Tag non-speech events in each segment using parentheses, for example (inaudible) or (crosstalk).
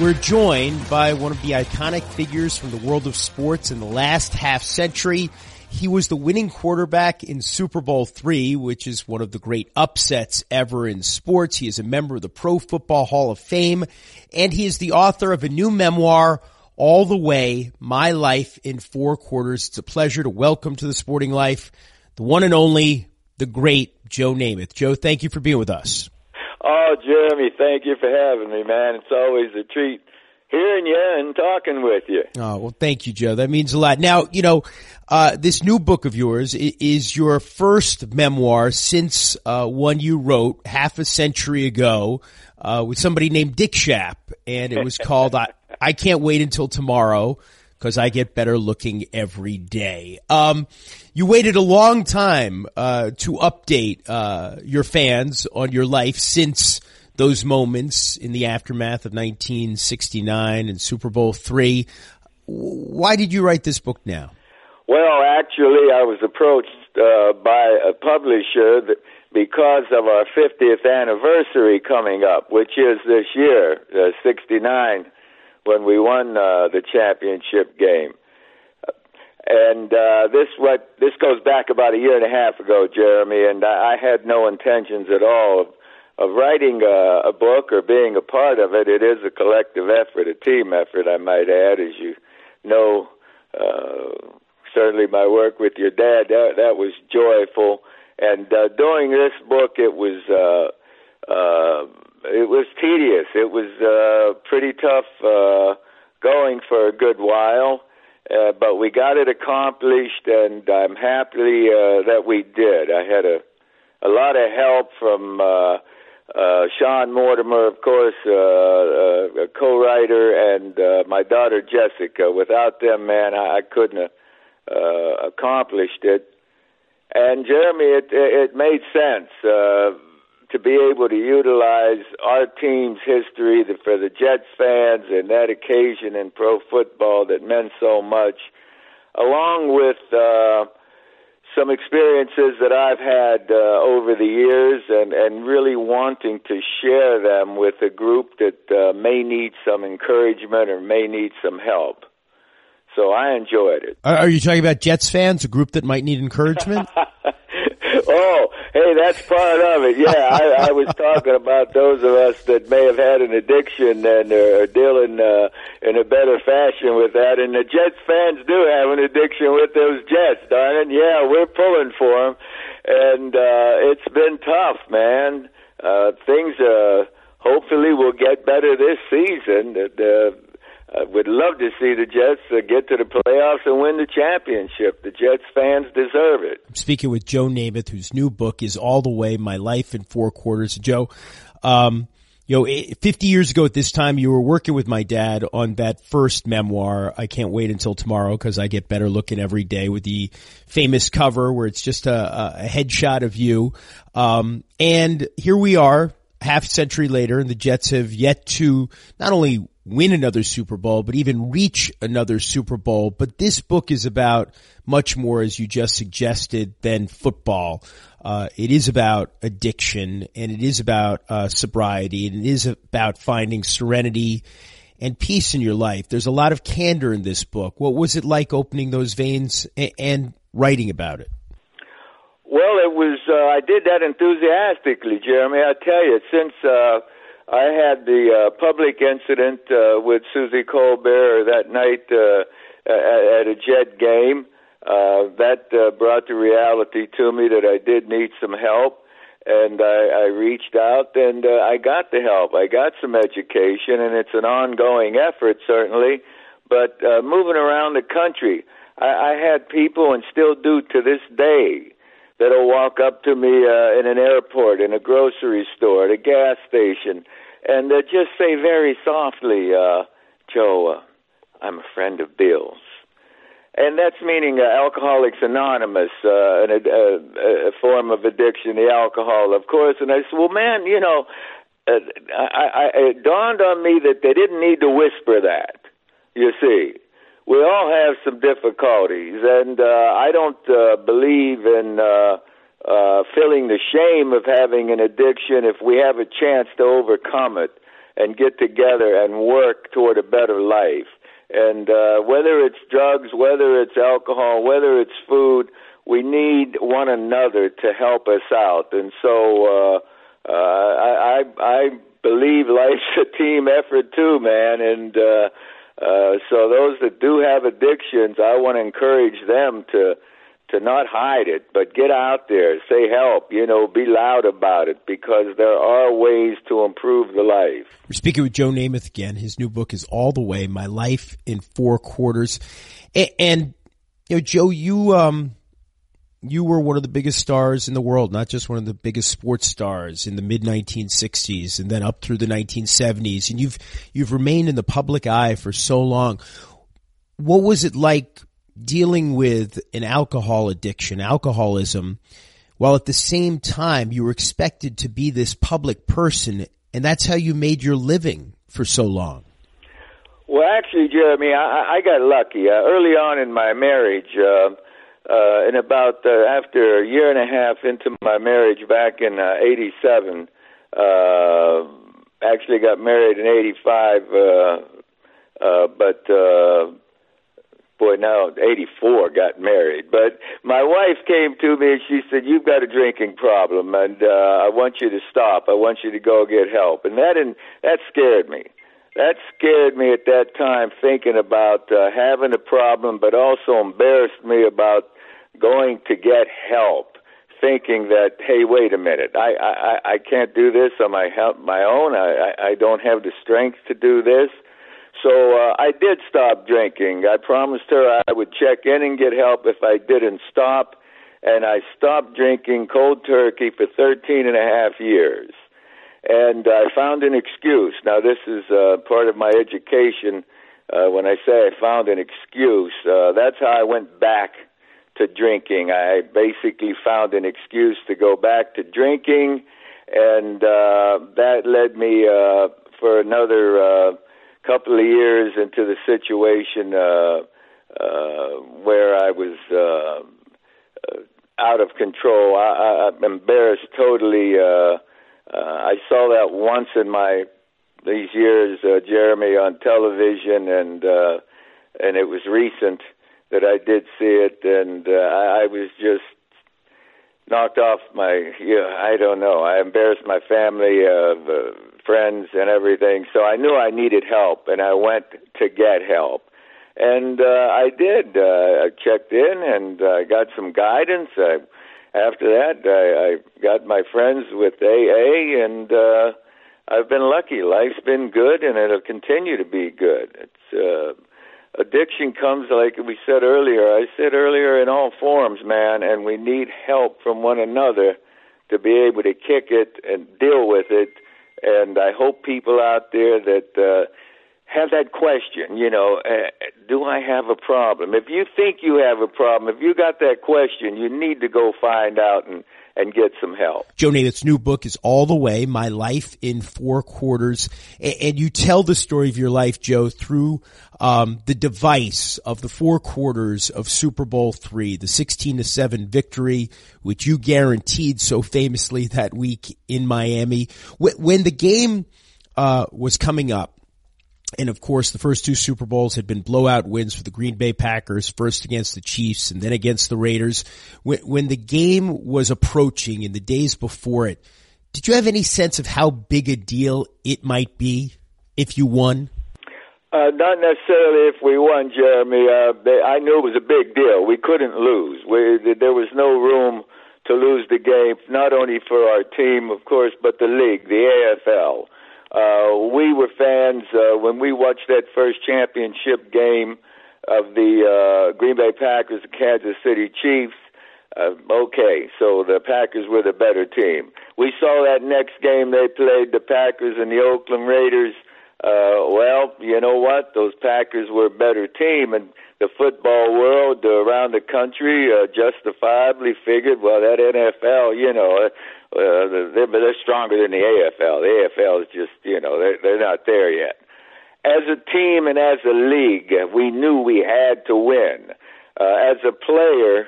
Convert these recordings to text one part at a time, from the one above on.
we're joined by one of the iconic figures from the world of sports in the last half century. He was the winning quarterback in Super Bowl three, which is one of the great upsets ever in sports. He is a member of the Pro Football Hall of Fame, and he is the author of a new memoir, All the Way, My Life in Four Quarters. It's a pleasure to welcome to the sporting life the one and only, the great Joe Namath. Joe, thank you for being with us. Oh, Jeremy, thank you for having me, man. It's always a treat hearing you and talking with you. Oh, well, thank you, Joe. That means a lot. Now, you know, uh, this new book of yours is your first memoir since uh, one you wrote half a century ago uh, with somebody named Dick Schaap, and it was called I, I Can't Wait Until Tomorrow because I get better looking every day. Um, you waited a long time uh, to update uh, your fans on your life since – those moments in the aftermath of 1969 and Super Bowl three. Why did you write this book now? Well, actually, I was approached uh, by a publisher that because of our 50th anniversary coming up, which is this year, uh, 69, when we won uh, the championship game. And uh, this what this goes back about a year and a half ago, Jeremy, and I, I had no intentions at all of of writing a, a book or being a part of it, it is a collective effort, a team effort, I might add, as you know. Uh, certainly, my work with your dad that, that was joyful, and uh, doing this book, it was uh, uh, it was tedious. It was uh, pretty tough uh, going for a good while. Uh, but we got it accomplished, and I'm happy uh, that we did. I had a a lot of help from uh, uh, Sean Mortimer, of course, uh, uh, a co-writer, and uh, my daughter Jessica. Without them, man, I, I couldn't have uh, accomplished it. And Jeremy, it it made sense uh, to be able to utilize our team's history for the Jets fans and that occasion in pro football that meant so much, along with. Uh, some experiences that I've had uh, over the years and, and really wanting to share them with a group that uh, may need some encouragement or may need some help. So I enjoyed it. Are you talking about Jets fans, a group that might need encouragement? (laughs) oh, hey, that's part of it. Yeah, I, I was talking about those of us that may have had an addiction and are dealing uh, in a better fashion with that. And the Jets fans do have an addiction with those Jets, darn it. Yeah, we're pulling for them, and uh, it's been tough, man. Uh, things uh, hopefully will get better this season. The, I would love to see the Jets uh, get to the playoffs and win the championship. The Jets fans deserve it. I'm speaking with Joe Namath, whose new book is All the Way: My Life in Four Quarters. Joe, um, you know, 50 years ago at this time, you were working with my dad on that first memoir. I can't wait until tomorrow because I get better looking every day with the famous cover where it's just a, a headshot of you. Um, and here we are, half century later, and the Jets have yet to not only win another Super Bowl, but even reach another Super Bowl. But this book is about much more, as you just suggested, than football. Uh, it is about addiction and it is about uh, sobriety and it is about finding serenity and peace in your life. There's a lot of candor in this book. What was it like opening those veins and, and writing about it? Well, it was. Uh, I did that enthusiastically, Jeremy. I tell you, since uh, I had the uh, public incident uh, with Suzy Kolber that night uh, at, at a Jet game. Uh, that uh, brought the reality to me that I did need some help, and I, I reached out and uh, I got the help. I got some education, and it's an ongoing effort, certainly. But uh, moving around the country, I, I had people, and still do to this day, that'll walk up to me uh, in an airport, in a grocery store, at a gas station, and uh, just say very softly, uh, Joe, uh, I'm a friend of Bill's. and that's meaning uh, Alcoholics Anonymous, uh, a, a, a form of addiction, the alcohol, of course. And I said, well, man, you know, uh, I, I, it dawned on me that they didn't need to whisper that. You see, we all have some difficulties, and uh, I don't uh, believe in uh, uh, feeling the shame of having an addiction if we have a chance to overcome it and get together and work toward a better life. And uh, whether it's drugs, whether it's alcohol, whether it's food, we need one another to help us out. And so uh, uh, I, I, I believe life's a team effort too, man. And uh, uh, so those that do have addictions, I want to encourage them to to not hide it, but get out there, say help, you know, be loud about it because there are ways to improve the life. We're speaking with Joe Namath again. His new book is All the Way, My Life in Four Quarters. And, and you know, Joe, you, um, you were one of the biggest stars in the world, not just one of the biggest sports stars in the mid 1960s and then up through the 1970s. And you've, you've remained in the public eye for so long. What was it like dealing with an alcohol addiction, alcoholism, while at the same time you were expected to be this public person, and that's how you made your living for so long. Well, actually, Jeremy, I, I got lucky. Uh, early on in my marriage, uh, uh, in about uh, after a year and a half into my marriage back in uh, 87, uh, actually got married in 85, uh, uh, but uh, boy, now 84 got married. But my wife came to me and she said, "You've got a drinking problem, and uh, I want you to stop. I want you to go get help." And that and that scared me. That scared me at that time, thinking about uh, having a problem, but also embarrassed me about going to get help. Thinking that, hey, wait a minute, I I I can't do this on my help my own. I I, I don't have the strength to do this. So uh, I did stop drinking. I promised her I would check in and get help if I didn't stop, and I stopped drinking cold turkey for 13 and a half years. And I found an excuse. Now, this is uh, part of my education. Uh, when I say I found an excuse, uh, that's how I went back to drinking. I basically found an excuse to go back to drinking, and uh, that led me uh, for another. Uh, couple of years into the situation uh, uh, where I was uh, uh, out of control. I, I, I'm embarrassed totally. Uh, uh, I saw that once in my these years, uh, Jeremy, on television, and uh, and it was recent that I did see it, and uh, I, I was just knocked off my. I don't know. I embarrassed my family. Uh, friends and everything. So I knew I needed help, and I went to get help. And uh, I did. Uh, I checked in and I uh, got some guidance. I, after that, I, I got my friends with AA, and uh, I've been lucky. Life's been good, and it'll continue to be good. It's uh, addiction comes like we said earlier. I said earlier in all forms, man, and we need help from one another to be able to kick it and deal with it and I hope people out there that uh, have that question, you know, uh, do I have a problem? If you think you have a problem, if you got that question, you need to go find out and and get some help. Joe Namath's new book is All the Way, My Life in Four Quarters. And you tell the story of your life, Joe, through um, the device of the four quarters of Super Bowl three, the 16 to 7 victory, which you guaranteed so famously that week in Miami. When the game uh, was coming up, and of course, the first two Super Bowls had been blowout wins for the Green Bay Packers, first against the Chiefs and then against the Raiders. When, when the game was approaching in the days before it, did you have any sense of how big a deal it might be if you won? Uh, not necessarily if we won, Jeremy. Uh, I knew it was a big deal. We couldn't lose. We, there was no room to lose the game, not only for our team, of course, but the league, the AFL. Uh, we were fans uh, when we watched that first championship game of the uh, Green Bay Packers Kansas City Chiefs. Uh, okay, so the Packers were the better team. We saw that next game they played the Packers and the Oakland Raiders. Uh, well, you know what? Those Packers were a better team, and the football world around the country uh, justifiably figured, well, that NFL, you know, uh, uh, they're, they're stronger than the AFL. The AFL is just, you know, they're, they're not there yet. As a team and as a league, we knew we had to win. Uh, as a player,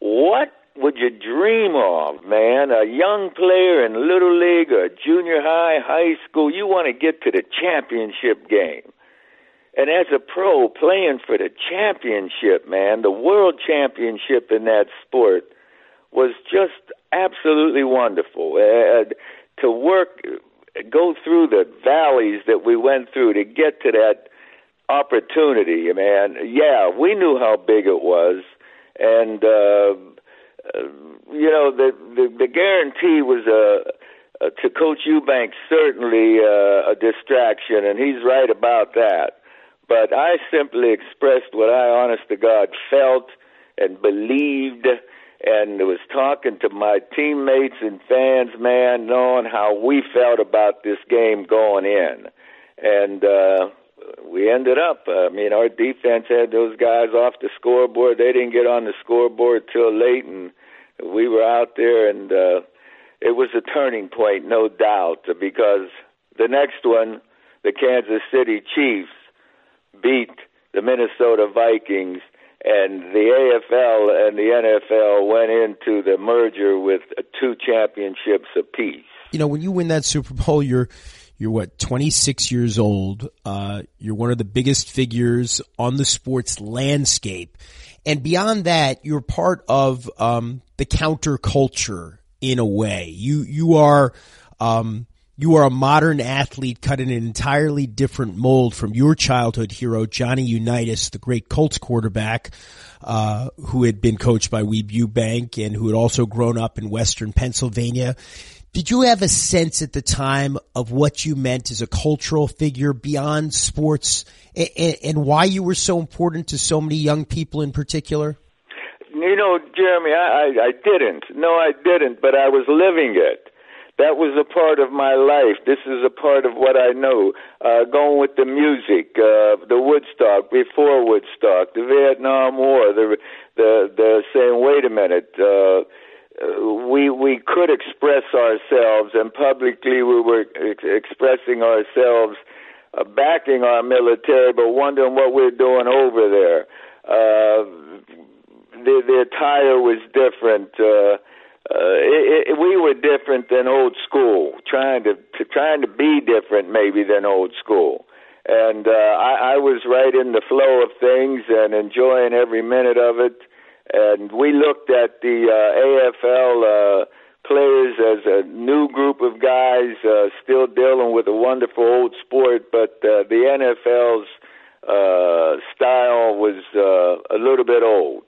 what would you dream of, man? A young player in little league or junior high, high school, you want to get to the championship game. And as a pro playing for the championship, man, the world championship in that sport was just absolutely wonderful. Uh, to work, go through the valleys that we went through to get to that opportunity, man. Yeah, we knew how big it was, and uh, uh, you know the, the the guarantee was a. Uh, to Coach Ewbank, certainly uh, a distraction, and he's right about that but I simply expressed what I, honest to God, felt and believed, and was talking to my teammates and fans, man, knowing how we felt about this game going in, and uh, we ended up. I mean, our defense had those guys off the scoreboard. They didn't get on the scoreboard till late, and we were out there, and uh, it was a turning point, no doubt, because the next one, the Kansas City Chiefs beat the Minnesota Vikings, and the AFL and the NFL went into the merger with two championships apiece. You know, when you win that Super Bowl, you're you're what 26 years old. Uh, you're one of the biggest figures on the sports landscape, and beyond that, you're part of um, the counterculture in a way. You you are. Um, you are a modern athlete cut in an entirely different mold from your childhood hero, Johnny Unitas, the great Colts quarterback, uh, who had been coached by Weeb Ewbank and who had also grown up in Western Pennsylvania. Did you have a sense at the time of what you meant as a cultural figure beyond sports and, and why you were so important to so many young people in particular? You know, Jeremy, I, I, I didn't. No, I didn't, but I was living it that was a part of my life. This is a part of what I know. Uh, going with the music, uh, the Woodstock, before Woodstock, the Vietnam War, the the the saying, wait a minute, uh, we we could express ourselves, and publicly we were ex- expressing ourselves, uh, backing our military, but wondering what we're doing over there. Uh, the the attire was different. Uh, uh, it, it, we were different than old school, trying to, to trying to be different maybe than old school. And uh, I, I was right in the flow of things and enjoying every minute of it. And we looked at the uh, AFL uh, players as a new group of guys uh, still dealing with a wonderful old sport, but uh, the NFL's uh, style was uh, a little bit old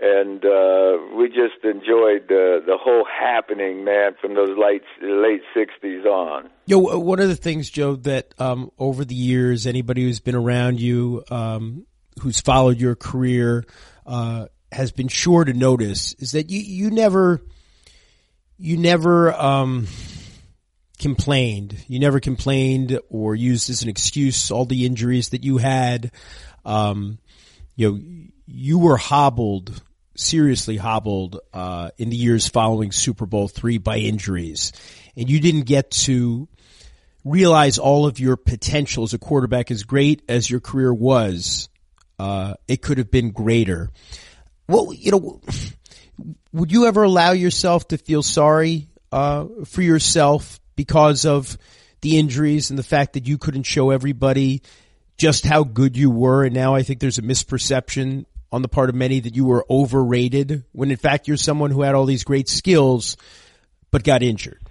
and uh, we just enjoyed the the whole happening, man, from those late late '60s on. Yo, uh, one of the things, Joe, that um, over the years, anybody who's been around you, um, who's followed your career, uh, has been sure to notice is that you you never you never um, complained. You never complained or used as an excuse all the injuries that you had. Um, you know you were hobbled, seriously hobbled, uh, in the years following Super Bowl three by injuries, and you didn't get to realize all of your potential as a quarterback. As great as your career was, uh, it could have been greater. Well, you know, (sighs) would you ever allow yourself to feel sorry uh, for yourself because of the injuries and the fact that you couldn't show everybody just how good you were, and now I think there's a misperception on the part of many that you were overrated when in fact you're someone who had all these great skills but got injured?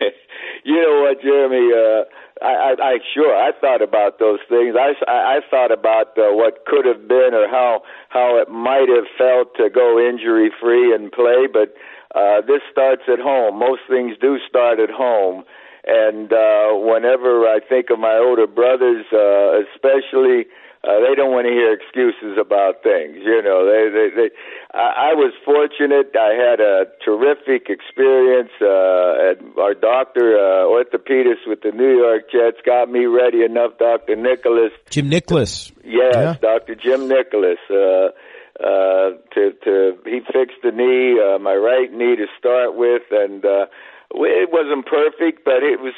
(laughs) you know what, Jeremy? Uh, I, I, I sure I thought about those things. I, I, I thought about uh, what could have been or how how it might have felt to go injury free and play. But uh, this starts at home. Most things do start at home. And uh, whenever I think of my older brothers, uh, especially Uh, they don't want to hear excuses about things. You know, they, they, they. I, I was fortunate. I had a terrific experience. Uh, and our doctor, uh, orthopedist with the New York Jets, got me ready enough. Doctor Nicholas, Jim Nicholas. Yes, yeah. Doctor Jim Nicholas. Uh, uh, to to he fixed the knee, uh, my right knee to start with, and uh, it wasn't perfect, but it was.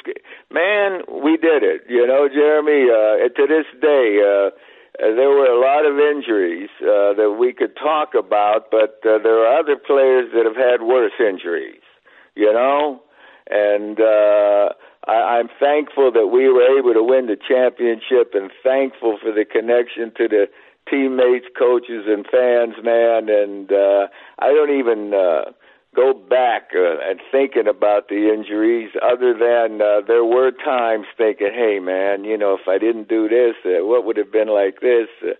Man, we did it. You know, Jeremy. Uh, to this day, uh, there were a lot of injuries uh, that we could talk about, but uh, there are other players that have had worse injuries. You know, and uh, I, I'm thankful that we were able to win the championship, and thankful for the connection to the teammates, coaches, and fans, man. And uh, I don't even uh, go back uh, and thinking about the injuries, other than uh, there were times thinking, "Hey, man, you know, if I didn't do this, uh, what would have been like this?" Uh,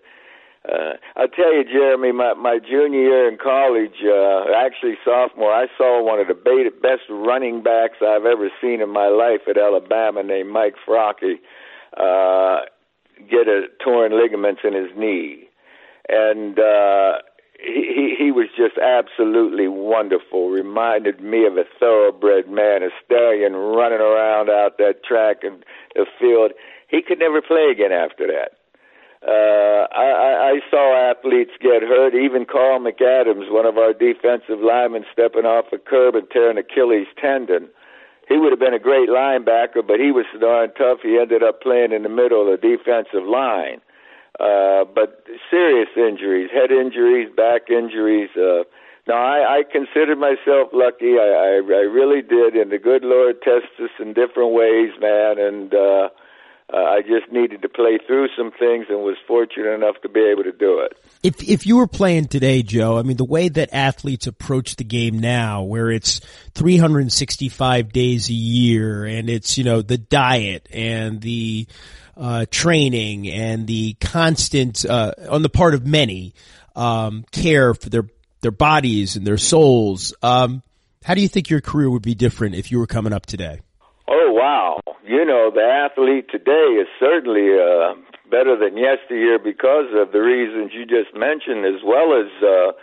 uh, I'll tell you, Jeremy, my, my junior year in college, uh, actually sophomore, I saw one of the best running backs I've ever seen in my life at Alabama named Mike Fracchia. Uh, get a torn ligaments in his knee, and uh, he he was just absolutely wonderful. Reminded me of a thoroughbred man, a stallion running around out that track and the field. He could never play again after that. Uh, I, I saw athletes get hurt. Even Carl McAdams, one of our defensive linemen, stepping off a curb and tearing Achilles tendon. He would have been a great linebacker, but he was darn tough. He ended up playing in the middle of the defensive line. Uh, but serious injuries, head injuries, back injuries. Uh, now I, I consider myself lucky. I, I, I really did, and the good Lord tests us in different ways, man. And uh, uh, I just needed to play through some things, and was fortunate enough to be able to do it. If if you were playing today, Joe, I mean the way that athletes approach the game now, where it's 365 days a year, and it's you know the diet and the uh, training and the constant uh, on the part of many um, care for their their bodies and their souls. Um, how do you think your career would be different if you were coming up today? Wow! You know the athlete today is certainly uh, better than yesteryear because of the reasons you just mentioned, as well as uh,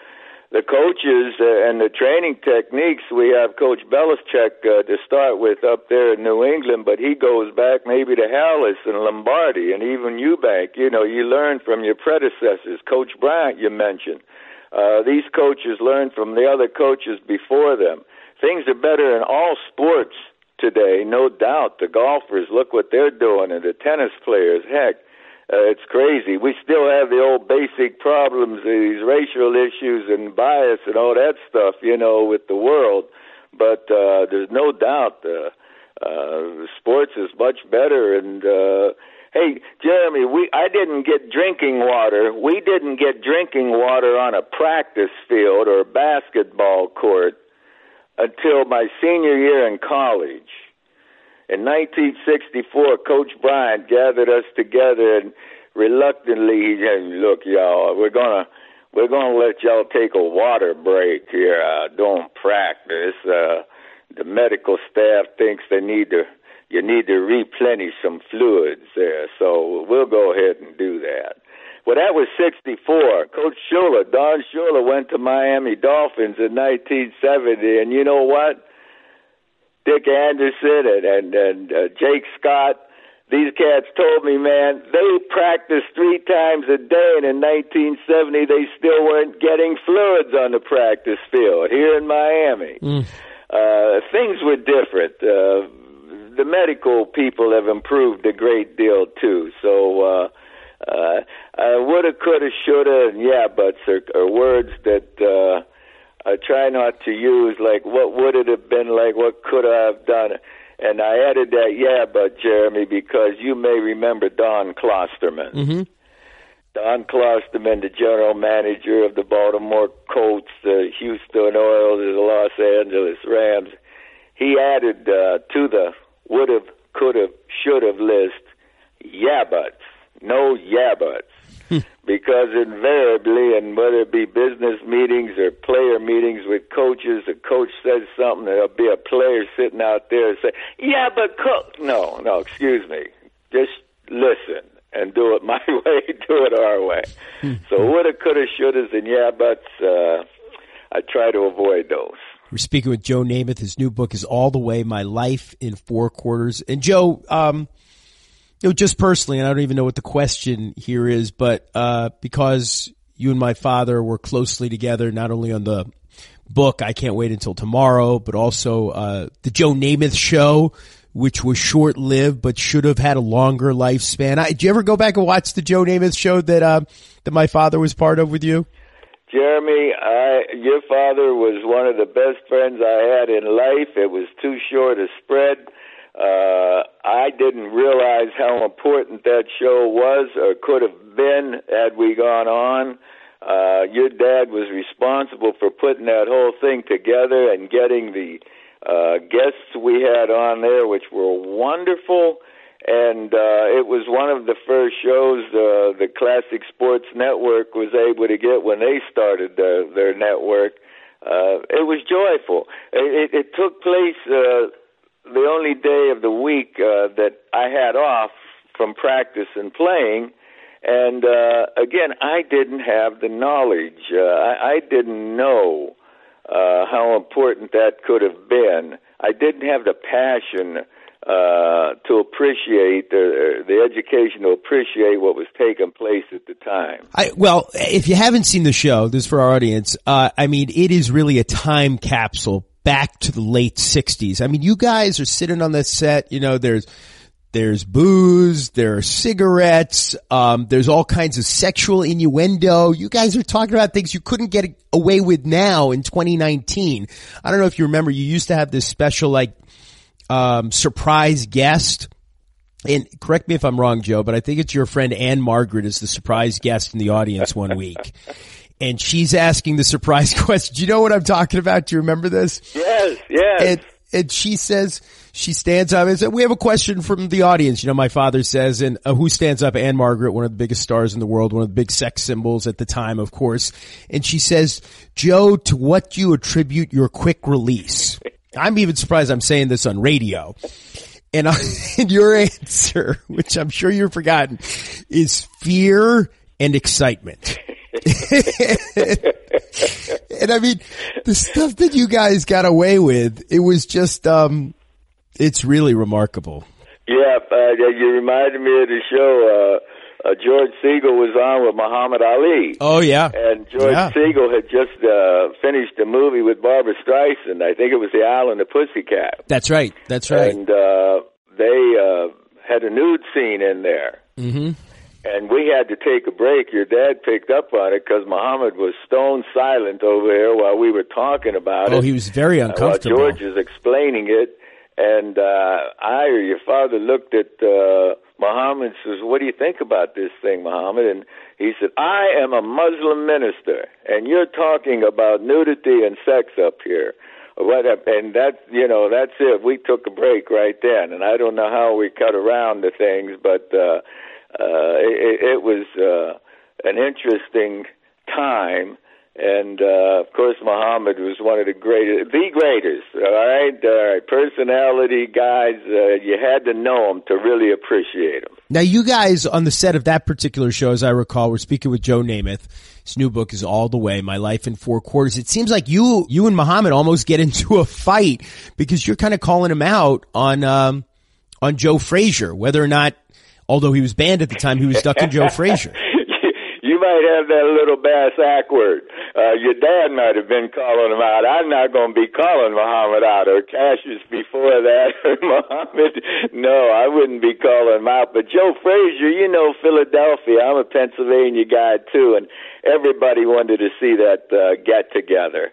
the coaches uh, and the training techniques. We have Coach Belichick uh, to start with up there in New England, but he goes back maybe to Halas and Lombardi and even Ewbank. You know, you learn from your predecessors. Coach Bryant, you mentioned. Uh, these coaches learn from the other coaches before them. Things are better in all sports today, no doubt. The golfers, look what they're doing, and the tennis players, heck uh, it's crazy. We still have the old basic problems, these racial issues and bias and all that stuff, you know, with the world. But uh, there's no doubt uh, uh, sports is much better. And uh, hey, Jeremy, we I didn't get drinking water. We didn't get drinking water on a practice field or a basketball court until my senior year in college in 1964, Coach Bryant gathered us together and reluctantly he said, "Look, y'all, we're gonna we're gonna let y'all take a water break here. Uh, don't practice. Uh, the medical staff thinks they need to you need to replenish some fluids there, so we'll go ahead and do that." Well, that was 64. Coach Shula, Don Shula went to Miami Dolphins in 1970, and you know what? Dick Anderson and and, and uh, Jake Scott. These cats told me, man, they practiced three times a day, and in 1970 they still weren't getting fluids on the practice field here in Miami. Mm. Uh, things were different. Uh, the medical people have improved a great deal too. So, uh, uh, uh, woulda, coulda, shoulda, yeah, buts are, are words that. Uh, I try not to use like what would it have been like, what could I have done. And I added that, yeah, but Jeremy, because you may remember Don Klosterman. Mm-hmm. Don Klosterman, the general manager of the Baltimore Colts, the Houston Oilers, the Los Angeles Rams, he added uh, to the would have, could have, should have list, yeah, but, no yeah, (laughs) but because invariably, and whether it be business meetings or player meetings with coaches, the coach says something, there'll be a player sitting out there and say, "Yeah, but coach." No, no, excuse me. Just listen. and do it (laughs) my way, do it our way. (laughs) so woulda, coulda, shouldas, and yeah, but uh, I try to avoid those. We're speaking with Joe Namath. His new book is All the Way: My Life in Four Quarters. And Joe, um, you know, just personally, and I don't even know what the question here is, but uh, because you and my father were closely together, not only on the book I Can't Wait Until Tomorrow, but also uh, the Joe Namath Show, which was short lived but should have had a longer lifespan. I, did you ever go back and watch the Joe Namath Show that uh, that my father was part of with you? Jeremy, I, your father was one of the best friends I had in life. It was too short a spread. Uh, I didn't realize how important that show was or could have been had we gone on. Uh, your dad was responsible for putting that whole thing together and getting the uh, guests we had on there, which were wonderful. And uh, it was one of the first shows uh, the Classic Sports Network was able to get when they started their, their network. Uh, it was joyful. It, it, it took place uh, the only day of the week uh, that I had off from practice and playing and uh, again, I didn't have the knowledge. Uh, I, I didn't know uh, how important that could have been. I didn't have the passion uh, to appreciate the, the education to appreciate what was taking place at the time. I, well, if you haven't seen the show, this is for our audience. Uh, I mean, it is really a time capsule back to the late '60s. I mean, you guys are sitting on the set. You know, there's there's booze, there are cigarettes, um, there's all kinds of sexual innuendo. You guys are talking about things you couldn't get away with now in 2019. I don't know if you remember, you used to have this special like um, surprise guest. And correct me if I'm wrong, Joe, but I think it's your friend Ann-Margret is the surprise guest in the audience one week. (laughs) and she's asking the surprise (laughs) question. Do you know what I'm talking about? Do you remember this? Yes, yes. And, and she says, she stands up and says, we have a question from the audience. You know, my father says, and uh, who stands up? Ann-Margret, one of the biggest stars in the world, one of the big sex symbols at the time, of course. And she says, Joe, to what do you attribute your quick release? I'm even surprised I'm saying this on radio. And, uh, (laughs) and your answer, (laughs) which I'm sure you've forgotten, is fear and excitement. (laughs) and I mean, the stuff that you guys got away with, it was just, um, it's really remarkable. Yeah, uh, you reminded me of the show. Uh, uh, George Segal was on with Muhammad Ali. Oh yeah, and George yeah. Segal had just uh, finished a movie with Barbara Streisand. I think it was The Owl and the Pussycat. That's right. That's right. And uh, they uh, had a nude scene in there. Mm-hmm. And we had to take a break. Your dad picked up on it because Muhammad was stone silent over there while we were talking about oh, it. Oh, he was very uncomfortable. Uh, while George is explaining it, and uh, I or your father looked at uh, Muhammad and says, "What do you think about this thing, Muhammad?" And he said, "I am a Muslim minister, and you're talking about nudity and sex up here." What and that you know that's it. We took a break right then, and I don't know how we cut around the things, but uh, uh, it, it was uh, an interesting time and uh, of course Muhammad was one of the greatest, the greatest. All right, all right, personality guys. Uh, you had to know him to really appreciate him. Now, you guys on the set of that particular show, as I recall, we're speaking with Joe Namath. His new book is All the Way: My Life in Four Quarters. It seems like you, you and Muhammad almost get into a fight because you're kind of calling him out on um, on Joe Frazier, whether or not, although he was banned at the time, he was ducking Joe (laughs) Frazier You might have that little bass awkward. Uh, your dad might have been calling him out. I'm not going to be calling Muhammad out or Cassius before that (laughs) or Muhammad. No, I wouldn't be calling him out. But Joe Frazier, you know Philadelphia. I'm a Pennsylvania guy too, and everybody wanted to see that uh, get together.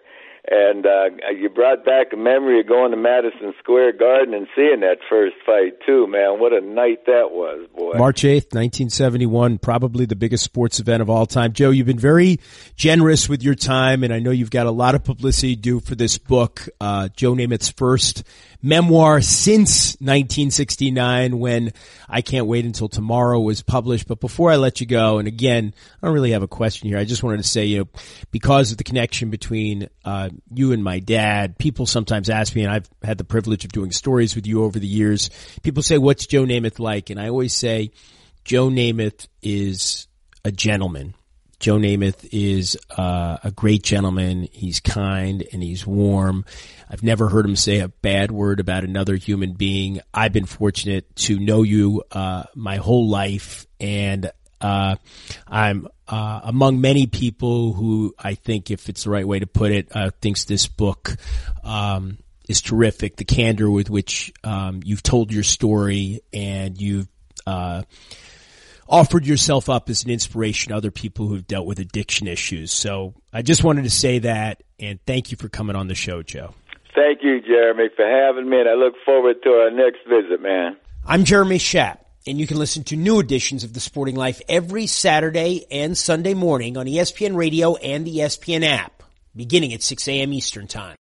And uh, you brought back a memory of going to Madison Square Garden and seeing that first fight too, man. What a night that was, boy. March 8th, 1971, probably the biggest sports event of all time. Joe, you've been very generous with your time, and I know you've got a lot of publicity due for this book, uh, Joe Namath's first memoir since 1969 when I Can't Wait Until Tomorrow was published. But before I let you go, and again, I don't really have a question here. I just wanted to say, you know, because of the connection between, uh, you and my dad, people sometimes ask me, and I've had the privilege of doing stories with you over the years. People say, what's Joe Namath like? And I always say, Joe Namath is a gentleman. Joe Namath is uh, a great gentleman. He's kind and he's warm. I've never heard him say a bad word about another human being. I've been fortunate to know you uh, my whole life, and uh, I'm uh, among many people who I think, if it's the right way to put it, uh, thinks this book um, is terrific. The candor with which um, you've told your story and you've uh, offered yourself up as an inspiration to other people who've dealt with addiction issues. So I just wanted to say that, and thank you for coming on the show, Joe. Thank you, Jeremy, for having me, and I look forward to our next visit, man. I'm Jeremy Schaap, and you can listen to new editions of The Sporting Life every Saturday and Sunday morning on ESPN Radio and the ESPN app, beginning at 6 a.m. Eastern Time.